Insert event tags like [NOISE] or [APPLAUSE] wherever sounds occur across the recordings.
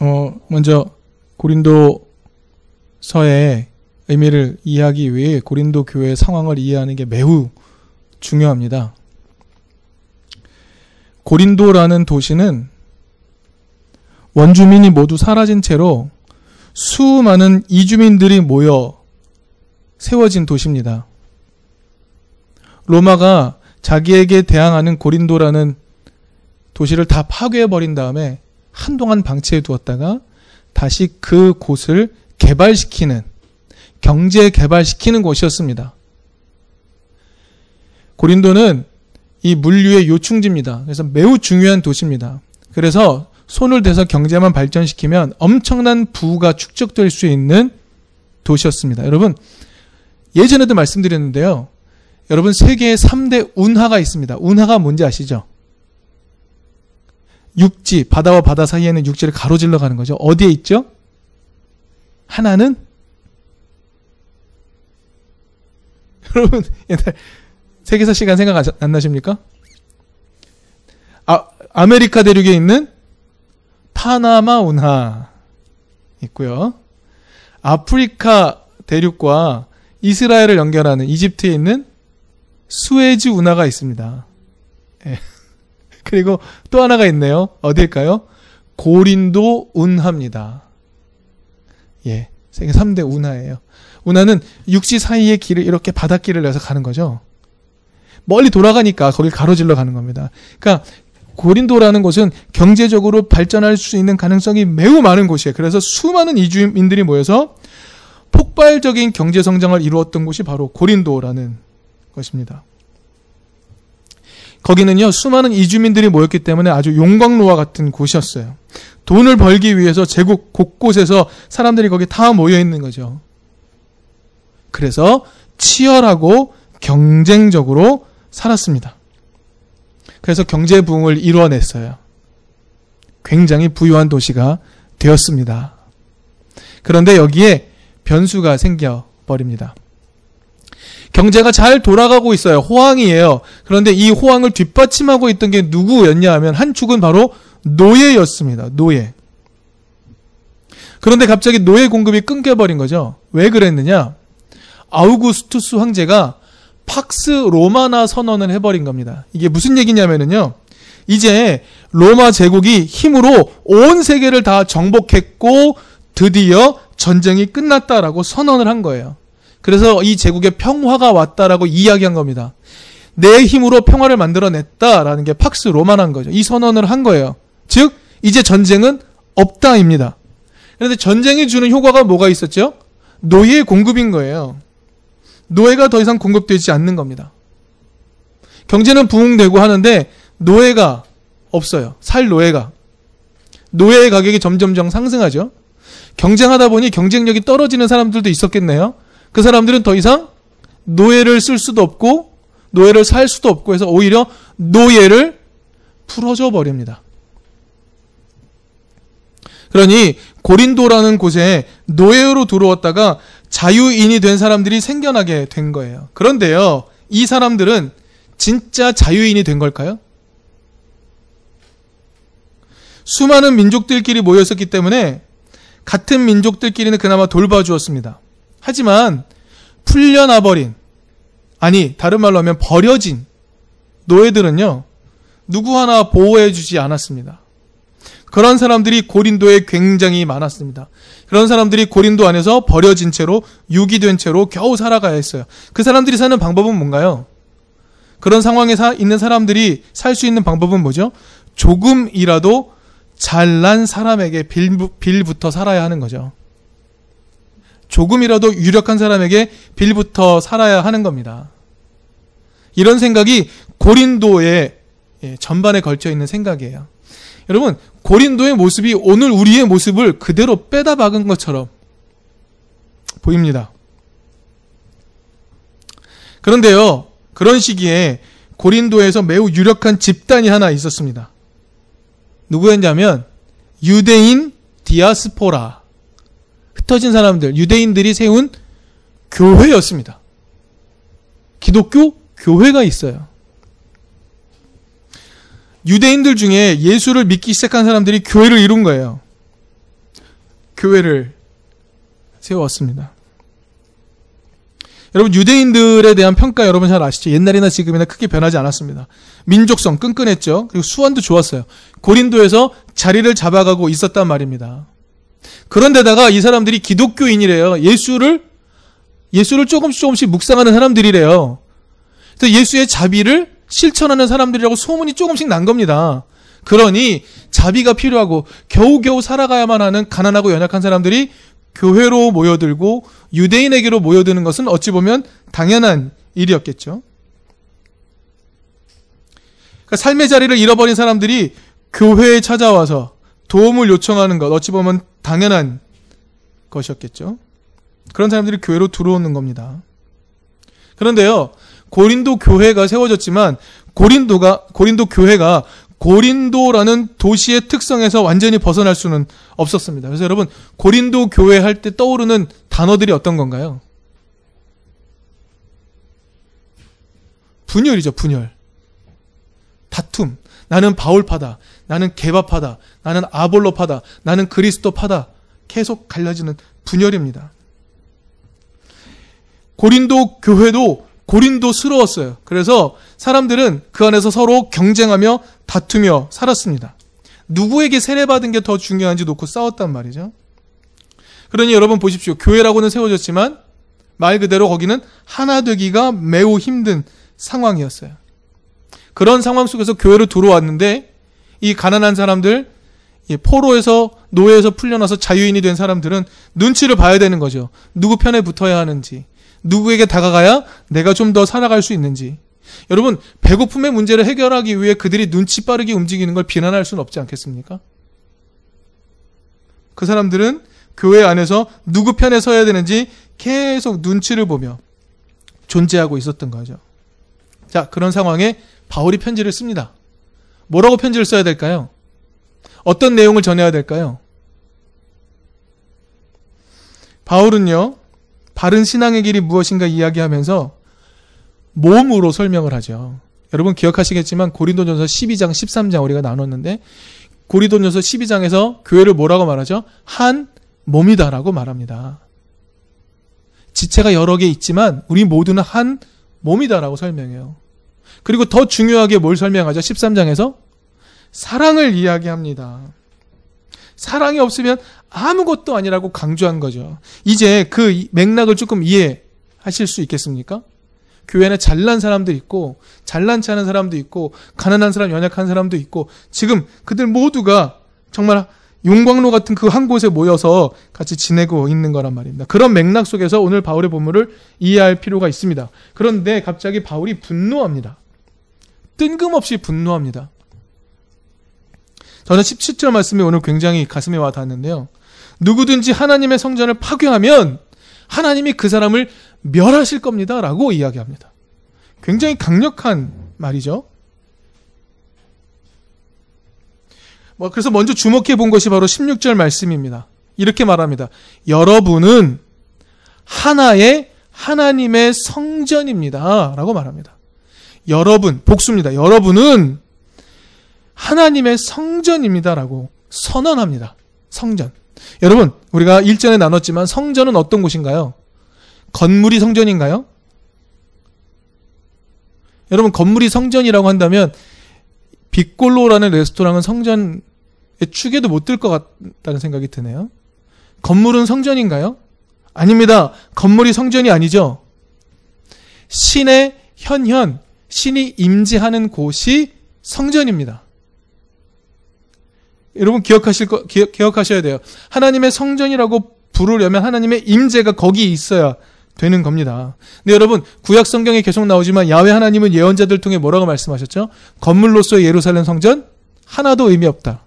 어, 먼저 고린도서의 의미를 이해하기 위해 고린도 교회의 상황을 이해하는 게 매우 중요합니다. 고린도라는 도시는 원주민이 모두 사라진 채로 수많은 이주민들이 모여 세워진 도시입니다. 로마가 자기에게 대항하는 고린도라는 도시를 다 파괴해버린 다음에 한동안 방치해 두었다가 다시 그 곳을 개발시키는, 경제 개발시키는 곳이었습니다. 고린도는 이 물류의 요충지입니다. 그래서 매우 중요한 도시입니다. 그래서 손을 대서 경제만 발전시키면 엄청난 부가 축적될 수 있는 도시였습니다. 여러분, 예전에도 말씀드렸는데요. 여러분, 세계에 3대 운하가 있습니다. 운하가 뭔지 아시죠? 육지, 바다와 바다 사이에는 육지를 가로질러 가는 거죠. 어디에 있죠? 하나는 [LAUGHS] 여러분 옛날 세계사 시간 생각 안 나십니까? 아, 아메리카 대륙에 있는 파나마 운하 있고요. 아프리카 대륙과 이스라엘을 연결하는 이집트에 있는 수에즈 운하가 있습니다. 예. [LAUGHS] 그리고 또 하나가 있네요. 어딜까요? 고린도 운하입니다. 예. 세계 3대 운하예요. 운하는 육지 사이의 길을 이렇게 바닷길을 내서 가는 거죠. 멀리 돌아가니까 거길 가로질러 가는 겁니다. 그러니까 고린도라는 곳은 경제적으로 발전할 수 있는 가능성이 매우 많은 곳이에요. 그래서 수많은 이주민들이 모여서 폭발적인 경제 성장을 이루었던 곳이 바로 고린도라는 것입니다. 거기는요, 수많은 이주민들이 모였기 때문에 아주 용광로와 같은 곳이었어요. 돈을 벌기 위해서 제국 곳곳에서 사람들이 거기 다 모여 있는 거죠. 그래서 치열하고 경쟁적으로 살았습니다. 그래서 경제 부흥을 이루어냈어요. 굉장히 부유한 도시가 되었습니다. 그런데 여기에 변수가 생겨 버립니다. 경제가 잘 돌아가고 있어요. 호황이에요. 그런데 이 호황을 뒷받침하고 있던 게 누구였냐 하면 한 축은 바로 노예였습니다. 노예. 그런데 갑자기 노예 공급이 끊겨버린 거죠. 왜 그랬느냐? 아우구스투스 황제가 팍스 로마나 선언을 해버린 겁니다. 이게 무슨 얘기냐면요. 이제 로마 제국이 힘으로 온 세계를 다 정복했고 드디어 전쟁이 끝났다라고 선언을 한 거예요. 그래서 이 제국에 평화가 왔다라고 이야기한 겁니다. 내 힘으로 평화를 만들어냈다라는 게 팍스 로만한 거죠. 이 선언을 한 거예요. 즉 이제 전쟁은 없다입니다. 그런데 전쟁이 주는 효과가 뭐가 있었죠? 노예 공급인 거예요. 노예가 더 이상 공급되지 않는 겁니다. 경제는 부흥되고 하는데 노예가 없어요. 살 노예가. 노예의 가격이 점점점 상승하죠. 경쟁하다 보니 경쟁력이 떨어지는 사람들도 있었겠네요. 그 사람들은 더 이상 노예를 쓸 수도 없고 노예를 살 수도 없고 해서 오히려 노예를 풀어줘 버립니다. 그러니 고린도라는 곳에 노예로 들어왔다가 자유인이 된 사람들이 생겨나게 된 거예요. 그런데요, 이 사람들은 진짜 자유인이 된 걸까요? 수많은 민족들끼리 모였었기 때문에 같은 민족들끼리는 그나마 돌봐주었습니다. 하지만 풀려나버린 아니 다른 말로 하면 버려진 노예들은요 누구 하나 보호해주지 않았습니다. 그런 사람들이 고린도에 굉장히 많았습니다. 그런 사람들이 고린도 안에서 버려진 채로 유기된 채로 겨우 살아가야 했어요. 그 사람들이 사는 방법은 뭔가요? 그런 상황에 사, 있는 사람들이 살 수 있는 방법은 뭐죠? 조금이라도 잘난 사람에게 빌, 빌부터 살아야 하는 거죠. 조금이라도 유력한 사람에게 빌부터 살아야 하는 겁니다. 이런 생각이 고린도의 예, 전반에 걸쳐 있는 생각이에요. 여러분, 고린도의 모습이 오늘 우리의 모습을 그대로 빼다 박은 것처럼 보입니다. 그런데요, 그런 시기에 고린도에서 매우 유력한 집단이 하나 있었습니다. 누구였냐면 유대인 디아스포라 흩어진 사람들, 유대인들이 세운 교회였습니다. 기독교 교회가 있어요. 유대인들 중에 예수를 믿기 시작한 사람들이 교회를 이룬 거예요. 교회를 세웠습니다. 여러분 유대인들에 대한 평가 여러분 잘 아시죠? 옛날이나 지금이나 크게 변하지 않았습니다. 민족성 끈끈했죠. 그리고 수완도 좋았어요. 고린도에서 자리를 잡아가고 있었단 말입니다. 그런데다가 이 사람들이 기독교인이래요. 예수를 예수를 조금씩 조금씩 묵상하는 사람들이래요. 그래서 예수의 자비를 실천하는 사람들이라고 소문이 조금씩 난 겁니다. 그러니 자비가 필요하고 겨우겨우 살아가야만 하는 가난하고 연약한 사람들이 교회로 모여들고 유대인에게로 모여드는 것은 어찌 보면 당연한 일이었겠죠. 그러니까 삶의 자리를 잃어버린 사람들이 교회에 찾아와서 도움을 요청하는 것 어찌 보면 당연한 것이었겠죠. 그런 사람들이 교회로 들어오는 겁니다. 그런데요, 고린도 교회가 세워졌지만 고린도가 고린도 교회가 고린도라는 도시의 특성에서 완전히 벗어날 수는 없었습니다. 그래서 여러분 고린도 교회 할 때 떠오르는 단어들이 어떤 건가요? 분열이죠, 분열. 다툼. 나는 바울파다. 나는 개바파다. 나는 아볼로파다. 나는 그리스도파다. 계속 갈라지는 분열입니다. 고린도 교회도 고린도스러웠어요. 그래서 사람들은 그 안에서 서로 경쟁하며 다투며 살았습니다. 누구에게 세례받은 게 더 중요한지 놓고 싸웠단 말이죠. 그러니 여러분 보십시오. 교회라고는 세워졌지만 말 그대로 거기는 하나 되기가 매우 힘든 상황이었어요. 그런 상황 속에서 교회로 들어왔는데 이 가난한 사람들, 포로에서 노예에서 풀려나서 자유인이 된 사람들은 눈치를 봐야 되는 거죠. 누구 편에 붙어야 하는지, 누구에게 다가가야 내가 좀 더 살아갈 수 있는지. 여러분, 배고픔의 문제를 해결하기 위해 그들이 눈치 빠르게 움직이는 걸 비난할 수는 없지 않겠습니까? 그 사람들은 교회 안에서 누구 편에 서야 되는지 계속 눈치를 보며 존재하고 있었던 거죠. 자, 그런 상황에 바울이 편지를 씁니다. 뭐라고 편지를 써야 될까요? 어떤 내용을 전해야 될까요? 바울은요, 바른 신앙의 길이 무엇인가 이야기하면서 몸으로 설명을 하죠. 여러분 기억하시겠지만 고린도전서 12장, 13장 우리가 나눴는데 고린도전서 12장에서 교회를 뭐라고 말하죠? 한 몸이다라고 말합니다. 지체가 여러 개 있지만 우리 모두는 한 몸이다라고 설명해요. 그리고 더 중요하게 뭘 설명하죠? 13장에서 사랑을 이야기합니다. 사랑이 없으면 아무것도 아니라고 강조한 거죠. 이제 그 맥락을 조금 이해하실 수 있겠습니까? 교회는 잘난 사람도 있고 잘난치 않은 사람도 있고 가난한 사람, 연약한 사람도 있고 지금 그들 모두가 정말 용광로 같은 그 한 곳에 모여서 같이 지내고 있는 거란 말입니다. 그런 맥락 속에서 오늘 바울의 본문을 이해할 필요가 있습니다. 그런데 갑자기 바울이 분노합니다. 뜬금없이 분노합니다. 저는 17절 말씀이 오늘 굉장히 가슴에 와 닿는데요. 누구든지 하나님의 성전을 파괴하면 하나님이 그 사람을 멸하실 겁니다. 라고 이야기합니다. 굉장히 강력한 말이죠. 뭐 그래서 먼저 주목해 본 것이 바로 16절 말씀입니다. 이렇게 말합니다. 여러분은 하나의 하나님의 성전입니다. 라고 말합니다. 여러분, 복수입니다. 여러분은 하나님의 성전입니다. 라고 선언합니다. 성전. 여러분, 우리가 일전에 나눴지만 성전은 어떤 곳인가요? 건물이 성전인가요? 여러분, 건물이 성전이라고 한다면 빅골로라는 레스토랑은 성전의 축에도 못 들 것 같다는 생각이 드네요. 건물은 성전인가요? 아닙니다. 건물이 성전이 아니죠. 신의 현현, 신이 임재하는 곳이 성전입니다. 여러분 기억하실 거 기억, 기억 하셔야 돼요. 하나님의 성전이라고 부르려면 하나님의 임재가 거기 있어야 되는 겁니다. 근데 여러분 구약 성경에 계속 나오지만 야외 하나님은 예언자들 통해 뭐라고 말씀하셨죠? 건물로서의 예루살렘 성전 하나도 의미 없다.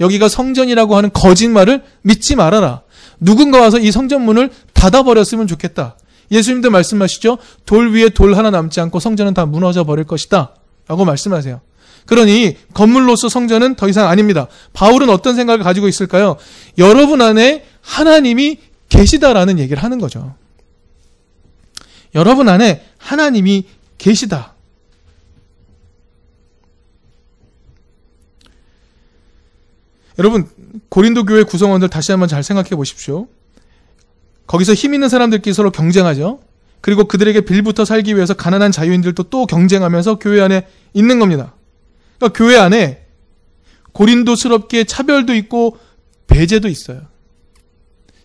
여기가 성전이라고 하는 거짓말을 믿지 말아라. 누군가 와서 이 성전문을 닫아버렸으면 좋겠다. 예수님도 말씀하시죠. 돌 위에 돌 하나 남지 않고 성전은 다 무너져 버릴 것이다. 라고 말씀하세요. 그러니 건물로서 성전은 더 이상 아닙니다. 바울은 어떤 생각을 가지고 있을까요? 여러분 안에 하나님이 계시다라는 얘기를 하는 거죠. 여러분 안에 하나님이 계시다. 여러분 고린도 교회 구성원들 다시 한번 잘 생각해 보십시오. 거기서 힘 있는 사람들끼리 서로 경쟁하죠. 그리고 그들에게 빌부터 살기 위해서 가난한 자유인들도 또 경쟁하면서 교회 안에 있는 겁니다. 그러니까 교회 안에 고린도스럽게 차별도 있고 배제도 있어요.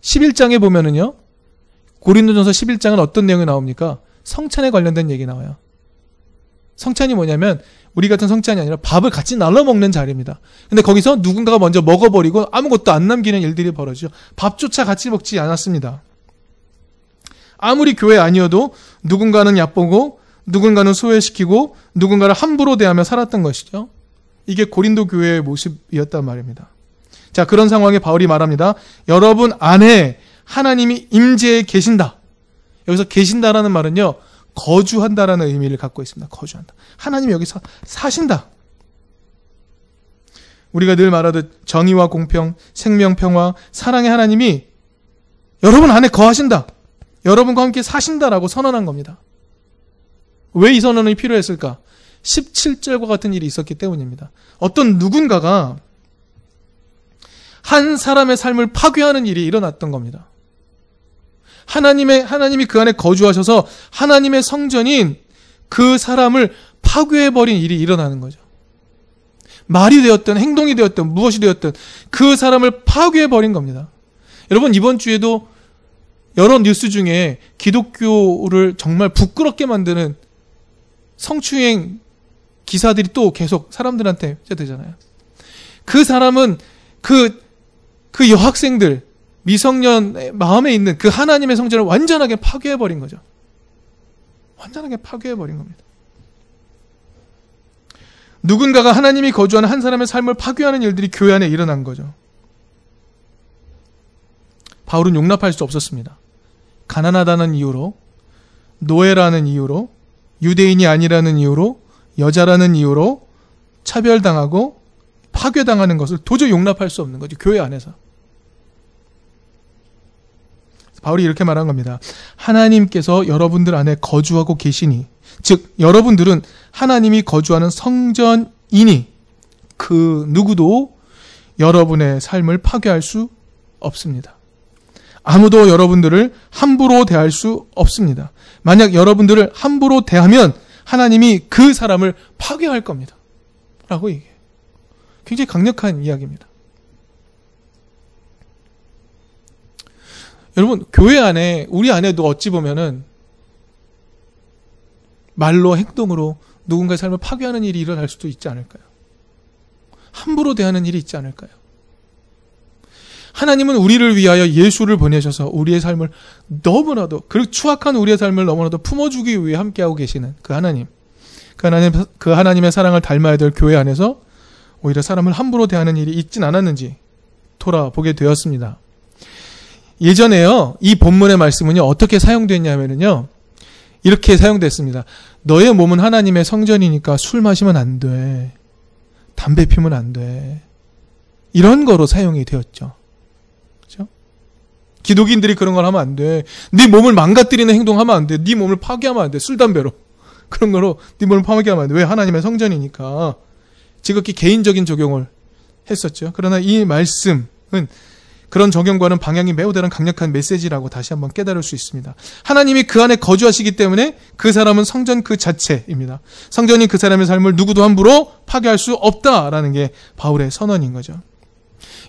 11장에 보면은요. 고린도전서 11장은 어떤 내용이 나옵니까? 성찬에 관련된 얘기 나와요. 성찬이 뭐냐면 우리 같은 성찬이 아니라 밥을 같이 나눠 먹는 자리입니다. 근데 거기서 누군가가 먼저 먹어버리고 아무것도 안 남기는 일들이 벌어지죠. 밥조차 같이 먹지 않았습니다. 아무리 교회 아니어도 누군가는 얕보고 누군가는 소외시키고 누군가를 함부로 대하며 살았던 것이죠. 이게 고린도 교회의 모습이었단 말입니다. 자, 그런 상황에 바울이 말합니다. 여러분 안에 하나님이 임재에 계신다. 여기서 계신다라는 말은요. 거주한다라는 의미를 갖고 있습니다. 거주한다. 하나님이 여기서 사신다. 우리가 늘 말하듯 정의와 공평, 생명, 평화, 사랑의 하나님이 여러분 안에 거하신다. 여러분과 함께 사신다라고 선언한 겁니다. 왜 이 선언이 필요했을까? 17절과 같은 일이 있었기 때문입니다. 어떤 누군가가 한 사람의 삶을 파괴하는 일이 일어났던 겁니다. 하나님의 하나님이 그 안에 거주하셔서 하나님의 성전인 그 사람을 파괴해 버린 일이 일어나는 거죠. 말이 되었든 행동이 되었든 무엇이 되었든 그 사람을 파괴해 버린 겁니다. 여러분 이번 주에도 여러 뉴스 중에 기독교를 정말 부끄럽게 만드는 성추행 기사들이 또 계속 사람들한테 되잖아요. 그 사람은 그, 그 여학생들, 미성년 마음에 있는 그 하나님의 성전을 완전하게 파괴해버린 거죠. 완전하게 파괴해버린 겁니다. 누군가가 하나님이 거주하는 한 사람의 삶을 파괴하는 일들이 교회 안에 일어난 거죠. 바울은 용납할 수 없었습니다. 가난하다는 이유로, 노예라는 이유로, 유대인이 아니라는 이유로, 여자라는 이유로 차별당하고 파괴당하는 것을 도저히 용납할 수 없는 거죠. 교회 안에서. 바울이 이렇게 말한 겁니다. 하나님께서 여러분들 안에 거주하고 계시니, 즉, 여러분들은 하나님이 거주하는 성전이니, 그 누구도 여러분의 삶을 파괴할 수 없습니다. 아무도 여러분들을 함부로 대할 수 없습니다. 만약 여러분들을 함부로 대하면 하나님이 그 사람을 파괴할 겁니다. 라고 얘기해요. 굉장히 강력한 이야기입니다. 여러분, 교회 안에, 우리 안에도 어찌 보면은 말로 행동으로 누군가의 삶을 파괴하는 일이 일어날 수도 있지 않을까요? 함부로 대하는 일이 있지 않을까요? 하나님은 우리를 위하여 예수를 보내셔서 우리의 삶을 너무나도 그 추악한 우리의 삶을 너무나도 품어주기 위해 함께하고 계시는 그 하나님, 그 하나님 그 하나님의 사랑을 닮아야 될 교회 안에서 오히려 사람을 함부로 대하는 일이 있진 않았는지 돌아보게 되었습니다. 예전에요 이 본문의 말씀은요 어떻게 사용됐냐면요 이렇게 사용됐습니다. 너의 몸은 하나님의 성전이니까 술 마시면 안 돼. 담배 피면 안 돼. 이런 거로 사용이 되었죠. 기독인들이 그런 걸 하면 안 돼. 네 몸을 망가뜨리는 행동하면 안 돼. 네 몸을 파괴하면 안 돼. 술 담배로. [LAUGHS] 그런 거로 네 몸을 파괴하면 안 돼. 왜 하나님의 성전이니까. 지극히 개인적인 적용을 했었죠. 그러나 이 말씀은 그런 적용과는 방향이 매우 다른 강력한 메시지라고 다시 한번 깨달을 수 있습니다. 하나님이 그 안에 거주하시기 때문에 그 사람은 성전 그 자체입니다. 성전이 그 사람의 삶을 누구도 함부로 파괴할 수 없다라는 게 바울의 선언인 거죠.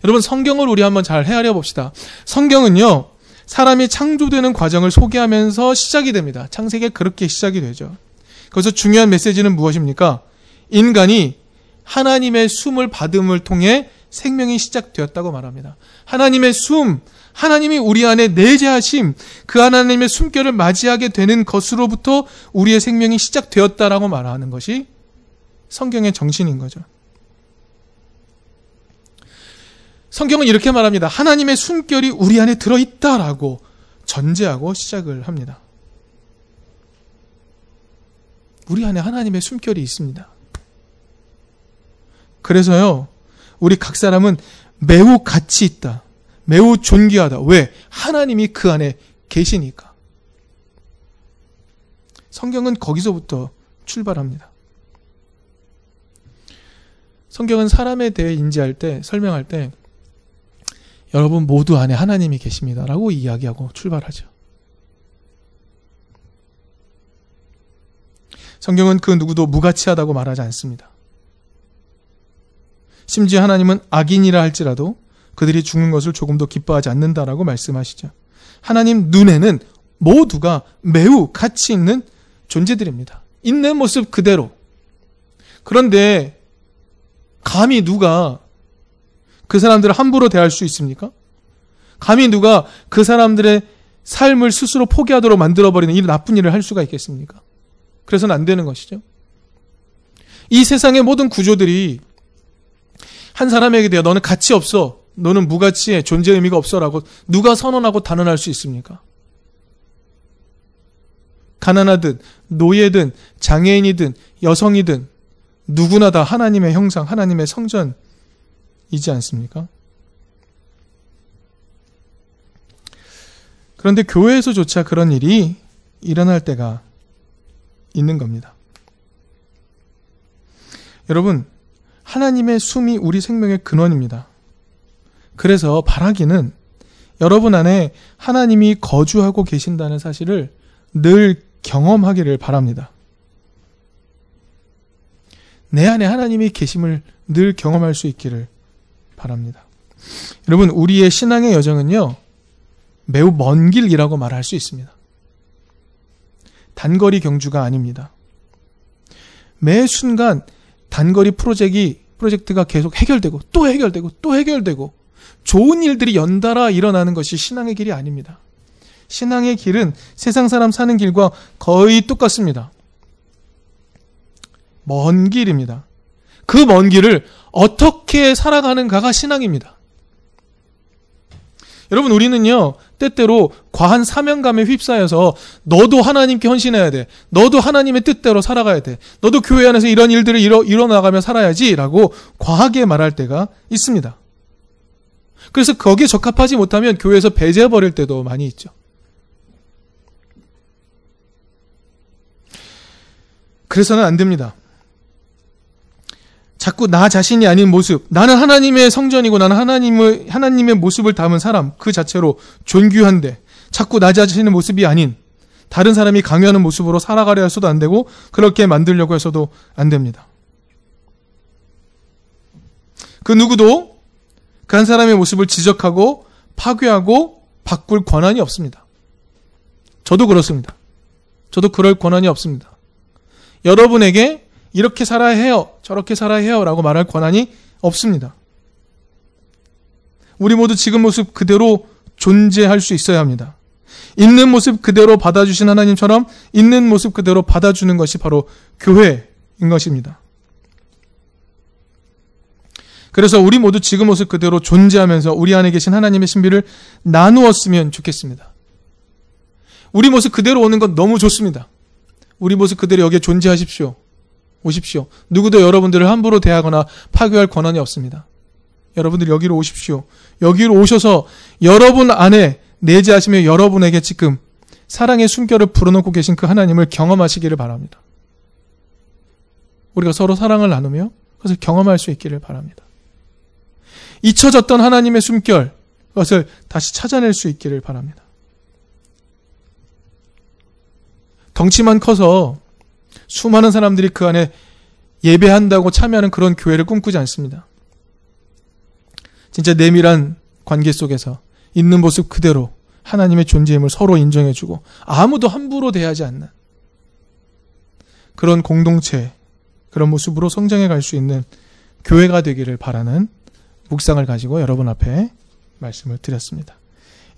여러분 성경을 우리 한번 잘 헤아려 봅시다. 성경은요. 사람이 창조되는 과정을 소개하면서 시작이 됩니다. 창세기에 그렇게 시작이 되죠. 그래서 중요한 메시지는 무엇입니까? 인간이 하나님의 숨을 받음을 통해 생명이 시작되었다고 말합니다. 하나님의 숨, 하나님이 우리 안에 내재하심, 그 하나님의 숨결을 맞이하게 되는 것으로부터 우리의 생명이 시작되었다라고 말하는 것이 성경의 정신인 거죠. 성경은 이렇게 말합니다. 하나님의 숨결이 우리 안에 들어있다라고 전제하고 시작을 합니다. 우리 안에 하나님의 숨결이 있습니다. 그래서요, 우리 각 사람은 매우 가치 있다. 매우 존귀하다. 왜? 하나님이 그 안에 계시니까. 성경은 거기서부터 출발합니다. 성경은 사람에 대해 인지할 때, 설명할 때, 여러분 모두 안에 하나님이 계십니다. 라고 이야기하고 출발하죠. 성경은 그 누구도 무가치하다고 말하지 않습니다. 심지어 하나님은 악인이라 할지라도 그들이 죽는 것을 조금도 기뻐하지 않는다라고 말씀하시죠. 하나님 눈에는 모두가 매우 가치 있는 존재들입니다. 있는 모습 그대로. 그런데 감히 누가 그 사람들을 함부로 대할 수 있습니까? 감히 누가 그 사람들의 삶을 스스로 포기하도록 만들어버리는 이 나쁜 일을 할 수가 있겠습니까? 그래서는 안 되는 것이죠. 이 세상의 모든 구조들이 한 사람에게 대해 너는 가치 없어. 너는 무가치해. 존재 의미가 없어라고 누가 선언하고 단언할 수 있습니까? 가난하든 노예든 장애인이든 여성이든 누구나 다 하나님의 형상, 하나님의 성전 이지 않습니까? 그런데 교회에서조차 그런 일이 일어날 때가 있는 겁니다. 여러분, 하나님의 숨이 우리 생명의 근원입니다. 그래서 바라기는 여러분 안에 하나님이 거주하고 계신다는 사실을 늘 경험하기를 바랍니다. 내 안에 하나님이 계심을 늘 경험할 수 있기를 바랍니다. 여러분, 우리의 신앙의 여정은요, 매우 먼 길이라고 말할 수 있습니다. 단거리 경주가 아닙니다. 매 순간 단거리 프로젝트, 프로젝트가 계속 해결되고, 또 해결되고, 또 해결되고, 좋은 일들이 연달아 일어나는 것이 신앙의 길이 아닙니다. 신앙의 길은 세상 사람 사는 길과 거의 똑같습니다. 먼 길입니다. 그 먼 길을 어떻게 살아가는가가 신앙입니다. 여러분, 우리는요, 때때로 과한 사명감에 휩싸여서 너도 하나님께 헌신해야 돼. 너도 하나님의 뜻대로 살아가야 돼. 너도 교회 안에서 이런 일들을 이뤄, 이뤄나가며 살아야지. 라고 과하게 말할 때가 있습니다. 그래서 거기에 적합하지 못하면 교회에서 배제해버릴 때도 많이 있죠. 그래서는 안 됩니다. 자꾸 나 자신이 아닌 모습, 나는 하나님의 성전이고 나는 하나님의, 하나님의 모습을 담은 사람, 그 자체로 존귀한데, 자꾸 나 자신의 모습이 아닌, 다른 사람이 강요하는 모습으로 살아가려 해서도 안 되고, 그렇게 만들려고 해서도 안 됩니다. 그 누구도 그 한 사람의 모습을 지적하고, 파괴하고, 바꿀 권한이 없습니다. 저도 그렇습니다. 저도 그럴 권한이 없습니다. 여러분에게 이렇게 살아야 해요. 저렇게 살아야 해요. 라고 말할 권한이 없습니다. 우리 모두 지금 모습 그대로 존재할 수 있어야 합니다. 있는 모습 그대로 받아주신 하나님처럼 있는 모습 그대로 받아주는 것이 바로 교회인 것입니다. 그래서 우리 모두 지금 모습 그대로 존재하면서 우리 안에 계신 하나님의 신비를 나누었으면 좋겠습니다. 우리 모습 그대로 오는 건 너무 좋습니다. 우리 모습 그대로 여기에 존재하십시오. 오십시오. 누구도 여러분들을 함부로 대하거나 파괴할 권한이 없습니다. 여러분들 여기로 오십시오. 여기로 오셔서 여러분 안에 내재하시며 여러분에게 지금 사랑의 숨결을 불어넣고 계신 그 하나님을 경험하시기를 바랍니다. 우리가 서로 사랑을 나누며 그것을 경험할 수 있기를 바랍니다. 잊혀졌던 하나님의 숨결, 그것을 다시 찾아낼 수 있기를 바랍니다. 덩치만 커서 수많은 사람들이 그 안에 예배한다고 참여하는 그런 교회를 꿈꾸지 않습니다. 진짜 내밀한 관계 속에서 있는 모습 그대로 하나님의 존재임을 서로 인정해주고 아무도 함부로 대하지 않는 그런 공동체, 그런 모습으로 성장해 갈 수 있는 교회가 되기를 바라는 묵상을 가지고 여러분 앞에 말씀을 드렸습니다.